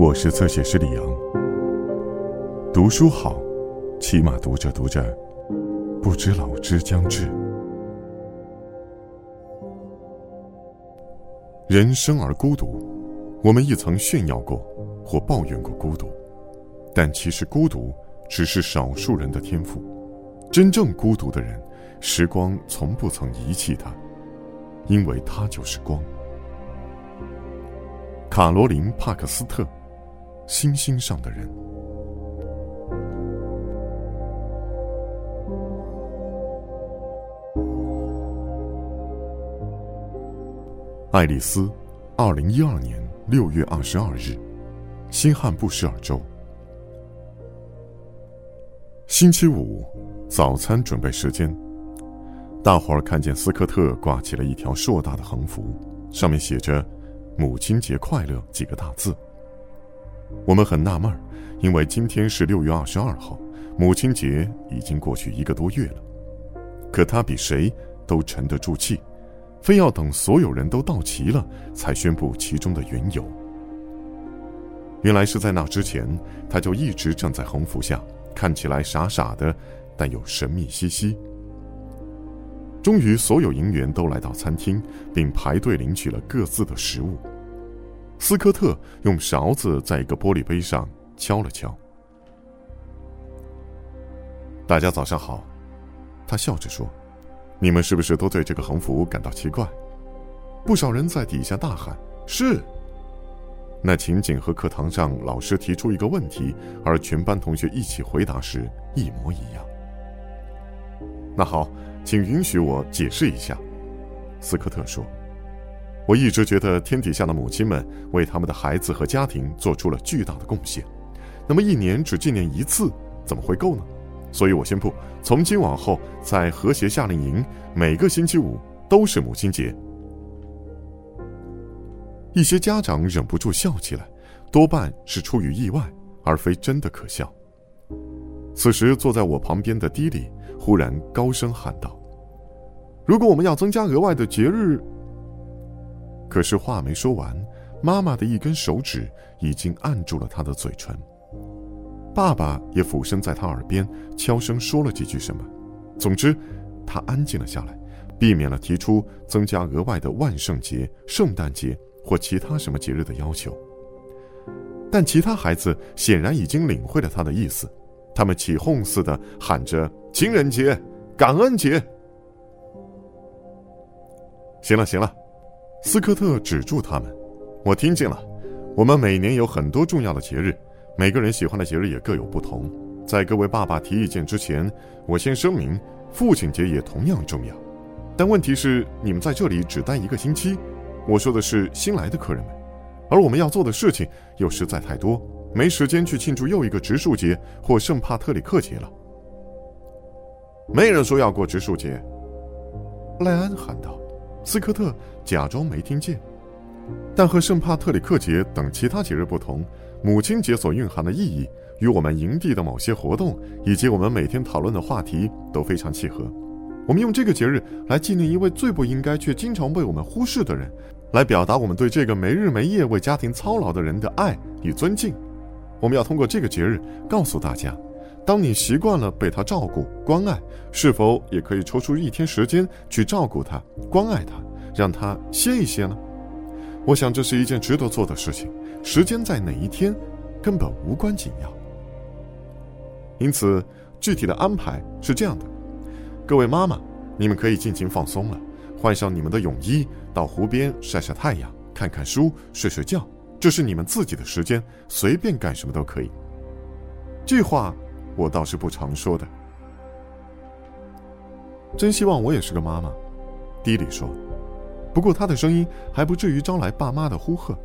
我是侧写师李阳。读书好，起码读着读着，不知老之将至。人生而孤独，我们亦曾炫耀过或抱怨过孤独，但其实孤独只是少数人的天赋。真正孤独的人，时光从不曾遗弃他，因为他就是光。卡罗琳·帕克斯特。星星上的人，爱丽丝，二零一二年六月二十二日，新罕布什尔州。星期五，早餐准备时间，大伙儿看见斯科特挂起了一条硕大的横幅，上面写着“母亲节快乐”几个大字。我们很纳闷，因为今天是六月二十二号，母亲节已经过去一个多月了。可他比谁都沉得住气，非要等所有人都到齐了，才宣布其中的缘由。原来是在那之前，他就一直站在横幅下，看起来傻傻的，但又神秘兮兮。终于，所有营员都来到餐厅，并排队领取了各自的食物。斯科特用勺子在一个玻璃杯上敲了敲。大家早上好，他笑着说：“你们是不是都对这个横幅感到奇怪？”不少人在底下大喊：“是！”那情景和课堂上老师提出一个问题，而全班同学一起回答时一模一样。那好，请允许我解释一下，斯科特说。我一直觉得天底下的母亲们为他们的孩子和家庭做出了巨大的贡献，那么一年只纪念一次怎么会够呢？所以我宣布，从今往后，在和谐夏令营每个星期五都是母亲节。一些家长忍不住笑起来，多半是出于意外，而非真的可笑。此时坐在我旁边的迪里忽然高声喊道：“如果我们要增加额外的节日。”可是话没说完，妈妈的一根手指已经按住了他的嘴唇。爸爸也俯身在他耳边悄声说了几句什么。总之，他安静了下来，避免了提出增加额外的万圣节、圣诞节或其他什么节日的要求。但其他孩子显然已经领会了他的意思，他们起哄似的喊着：“情人节、感恩节。”行了，行了。斯科特止住他们，我听见了。我们每年有很多重要的节日，每个人喜欢的节日也各有不同。在各位爸爸提意见之前，我先声明，父亲节也同样重要。但问题是，你们在这里只待一个星期。我说的是新来的客人们，而我们要做的事情又实在太多，没时间去庆祝又一个植树节或圣帕特里克节了。没人说要过植树节，赖安喊道。斯科特假装没听见，但和圣帕特里克节等其他节日不同，母亲节所蕴含的意义与我们营地的某些活动以及我们每天讨论的话题都非常契合。我们用这个节日来纪念一位最不应该却经常被我们忽视的人，来表达我们对这个没日没夜为家庭操劳的人的爱与尊敬。我们要通过这个节日告诉大家。当你习惯了被他照顾、关爱，是否也可以抽出一天时间去照顾他、关爱他，让他歇一歇呢？我想这是一件值得做的事情。时间在哪一天，根本无关紧要。因此，具体的安排是这样的：各位妈妈，你们可以尽情放松了，换上你们的泳衣，到湖边晒晒太阳、看看书、睡睡觉。这是你们自己的时间，随便干什么都可以。这话。我倒是不常说的，真希望我也是个妈妈。迪里说，不过他的声音还不至于招来爸妈的呼喝。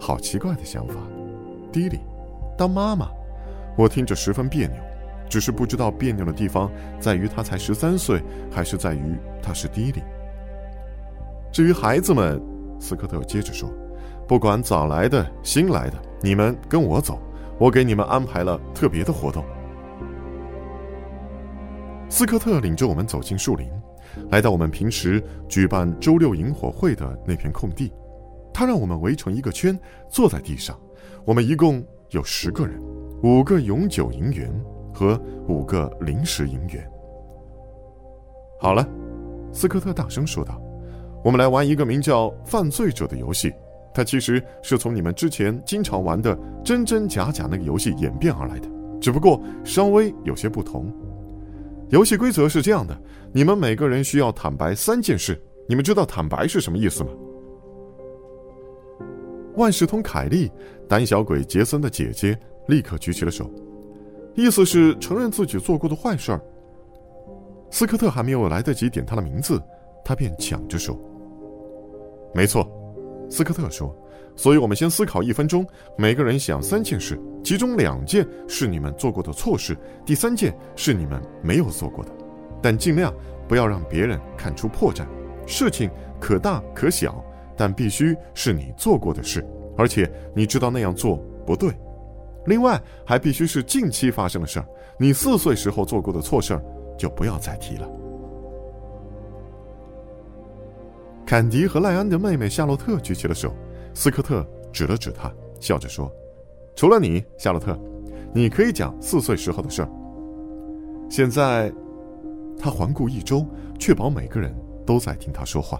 好奇怪的想法，迪里，当妈妈，我听着十分别扭。只是不知道别扭的地方在于他才十三岁，还是在于他是迪里。至于孩子们，斯科特接着说，不管早来的、新来的，你们跟我走。我给你们安排了特别的活动。斯科特领着我们走进树林，来到我们平时举办周六萤火会的那片空地。他让我们围成一个圈，坐在地上，我们一共有十个人，五个永久银元和五个临时银元。好了，斯科特大声说道：“我们来玩一个名叫‘犯罪者’的游戏。它其实是从你们之前经常玩的‘真真假假’那个游戏演变而来的，只不过稍微有些不同。游戏规则是这样的：你们每个人需要坦白三件事。你们知道坦白是什么意思吗？”万事通凯利，胆小鬼杰森的姐姐，立刻举起了手，意思是承认自己做过的坏事儿。斯科特还没有来得及点他的名字，他便抢着说：“没错。”斯科特说：“所以我们先思考一分钟，每个人想三件事，其中两件是你们做过的错事，第三件是你们没有做过的，但尽量不要让别人看出破绽。事情可大可小。”但必须是你做过的事，而且你知道那样做不对。另外，还必须是近期发生的事儿。你四岁时候做过的错事儿，就不要再提了。坎迪和赖安的妹妹夏洛特举起了手，斯科特指了指他，笑着说：“除了你，夏洛特，你可以讲四岁时候的事儿。”现在，他环顾一周，确保每个人都在听他说话。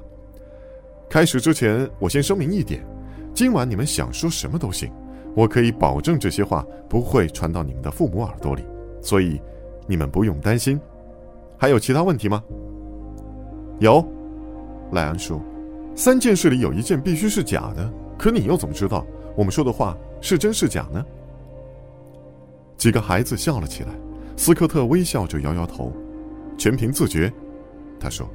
开始之前，我先声明一点：今晚你们想说什么都行，我可以保证这些话不会传到你们的父母耳朵里，所以你们不用担心。还有其他问题吗？有，莱安说：“三件事里有一件必须是假的，可你又怎么知道我们说的话是真是假呢？”几个孩子笑了起来，斯科特微笑着摇摇头：“全凭自觉。”他说。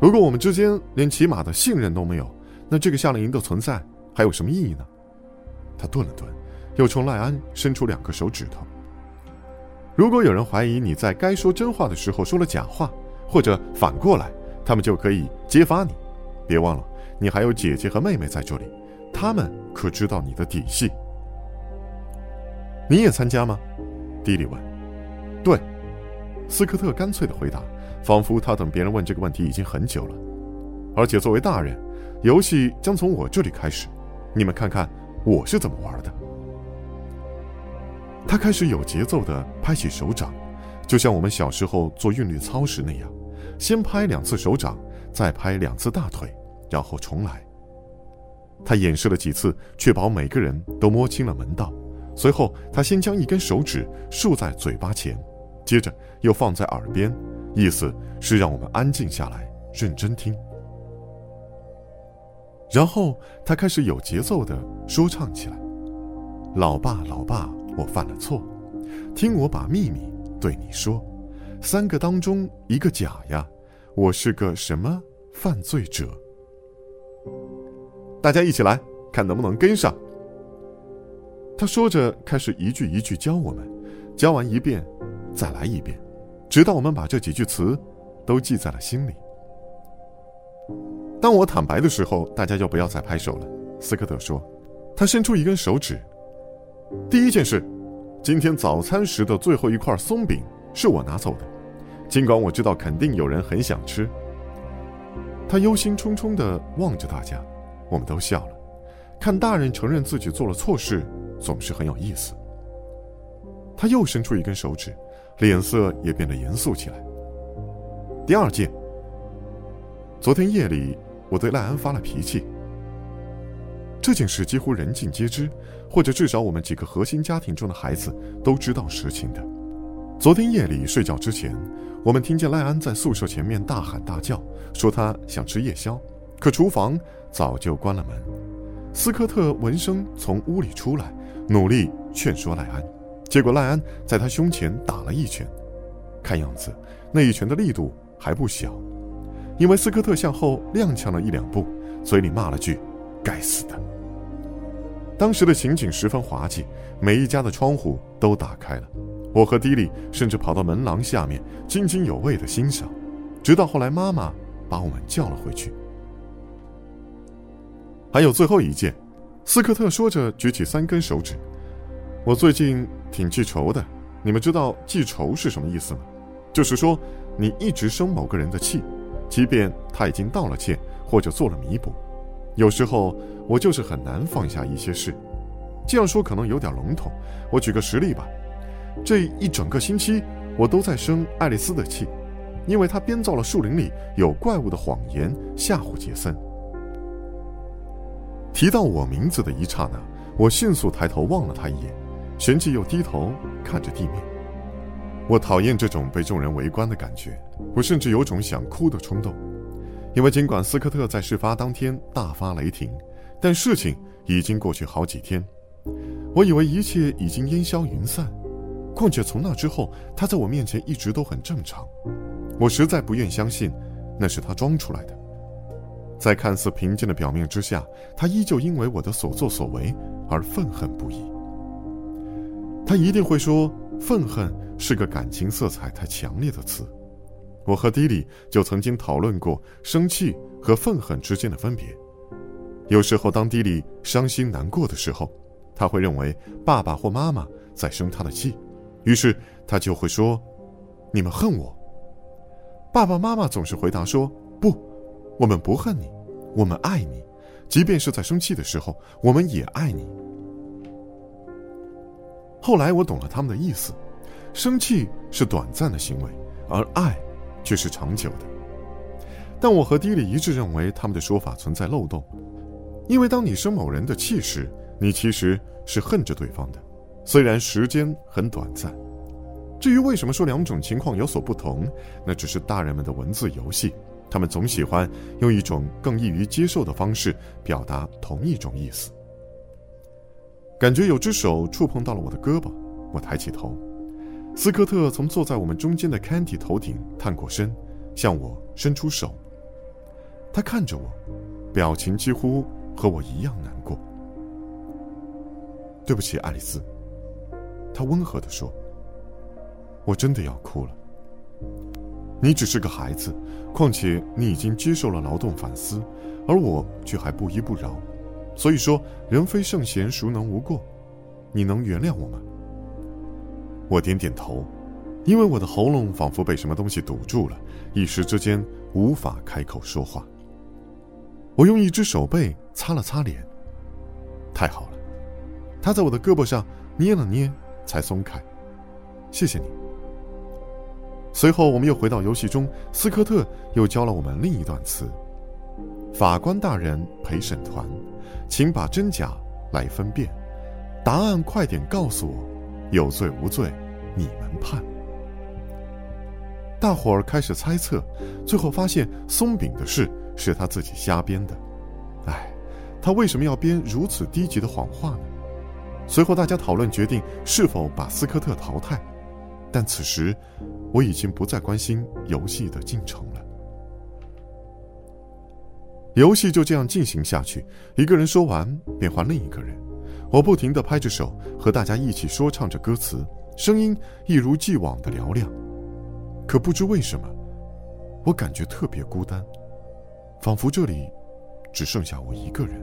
如果我们之间连起码的信任都没有，那这个夏令营的存在还有什么意义呢？他顿了顿，又冲赖安伸出两个手指头。如果有人怀疑你在该说真话的时候说了假话，或者反过来，他们就可以揭发你。别忘了，你还有姐姐和妹妹在这里，他们可知道你的底细。你也参加吗？迪里问。对，斯科特干脆的回答。仿佛他等别人问这个问题已经很久了，而且作为大人，游戏将从我这里开始。你们看看我是怎么玩的。他开始有节奏地拍起手掌，就像我们小时候做韵律操时那样，先拍两次手掌，再拍两次大腿，然后重来。他演示了几次，确保每个人都摸清了门道。随后，他先将一根手指竖在嘴巴前，接着又放在耳边。意思是让我们安静下来，认真听。然后他开始有节奏的说唱起来：“老爸，老爸，我犯了错，听我把秘密对你说，三个当中一个假呀，我是个什么犯罪者？”大家一起来看能不能跟上。他说着，开始一句一句教我们，教完一遍，再来一遍。直到我们把这几句词都记在了心里。当我坦白的时候，大家就不要再拍手了。斯科特说，他伸出一根手指。第一件事，今天早餐时的最后一块松饼是我拿走的，尽管我知道肯定有人很想吃。他忧心忡忡地望着大家，我们都笑了。看大人承认自己做了错事，总是很有意思。他又伸出一根手指。脸色也变得严肃起来。第二件，昨天夜里我对赖安发了脾气。这件事几乎人尽皆知，或者至少我们几个核心家庭中的孩子都知道实情的。昨天夜里睡觉之前，我们听见赖安在宿舍前面大喊大叫，说他想吃夜宵，可厨房早就关了门。斯科特闻声从屋里出来，努力劝说赖安。结果赖安在他胸前打了一拳，看样子那一拳的力度还不小，因为斯科特向后踉跄了一两步，嘴里骂了句“该死的”。当时的情景十分滑稽，每一家的窗户都打开了，我和迪丽甚至跑到门廊下面津津有味地欣赏，直到后来妈妈把我们叫了回去。还有最后一件，斯科特说着举起三根手指。我最近挺记仇的，你们知道记仇是什么意思吗？就是说，你一直生某个人的气，即便他已经道了歉或者做了弥补。有时候我就是很难放下一些事，这样说可能有点笼统，我举个实例吧。这一整个星期，我都在生爱丽丝的气，因为她编造了树林里有怪物的谎言，吓唬杰森。提到我名字的一刹那，我迅速抬头望了他一眼，旋即又低头看着地面。我讨厌这种被众人围观的感觉，我甚至有种想哭的冲动。因为尽管斯科特在事发当天大发雷霆，但事情已经过去好几天，我以为一切已经烟消云散。况且从那之后，他在我面前一直都很正常，我实在不愿相信那是他装出来的。在看似平静的表面之下，他依旧因为我的所作所为而愤恨不已。他一定会说，愤恨是个感情色彩太强烈的词。我和迪里就曾经讨论过生气和愤恨之间的分别。有时候，当迪里伤心难过的时候，他会认为爸爸或妈妈在生他的气，于是他就会说：“你们恨我。”爸爸妈妈总是回答说：“不。”我们不恨你，我们爱你，即便是在生气的时候，我们也爱你。后来我懂了他们的意思，生气是短暂的行为，而爱却是长久的。但我和迪里一致认为他们的说法存在漏洞，因为当你生某人的气时，你其实是恨着对方的，虽然时间很短暂。至于为什么说两种情况有所不同，那只是大人们的文字游戏。他们总喜欢用一种更易于接受的方式表达同一种意思。感觉有只手触碰到了我的胳膊，我抬起头，斯科特从坐在我们中间的 Candy 头顶探过身，向我伸出手。他看着我，表情几乎和我一样难过。对不起，爱丽丝，他温和地说：“我真的要哭了。”你只是个孩子，况且你已经接受了劳动反思，而我却还不依不饶。所以说，人非圣贤，孰能无过？你能原谅我吗？我点点头，因为我的喉咙仿佛被什么东西堵住了，一时之间无法开口说话。我用一只手背擦了擦脸，太好了，他在我的胳膊上捏了捏，才松开。谢谢你。随后，我们又回到游戏中。斯科特又教了我们另一段词：“法官大人，陪审团，请把真假来分辨，答案快点告诉我，有罪无罪，你们判。”大伙儿开始猜测，最后发现松饼的事是他自己瞎编的。唉，他为什么要编如此低级的谎话呢？随后，大家讨论决定是否把斯科特淘汰。但此时，我已经不再关心游戏的进程了。游戏就这样进行下去，一个人说完便换另一个人。我不停的拍着手，和大家一起说唱着歌词，声音一如既往的嘹亮。可不知为什么，我感觉特别孤单，仿佛这里只剩下我一个人。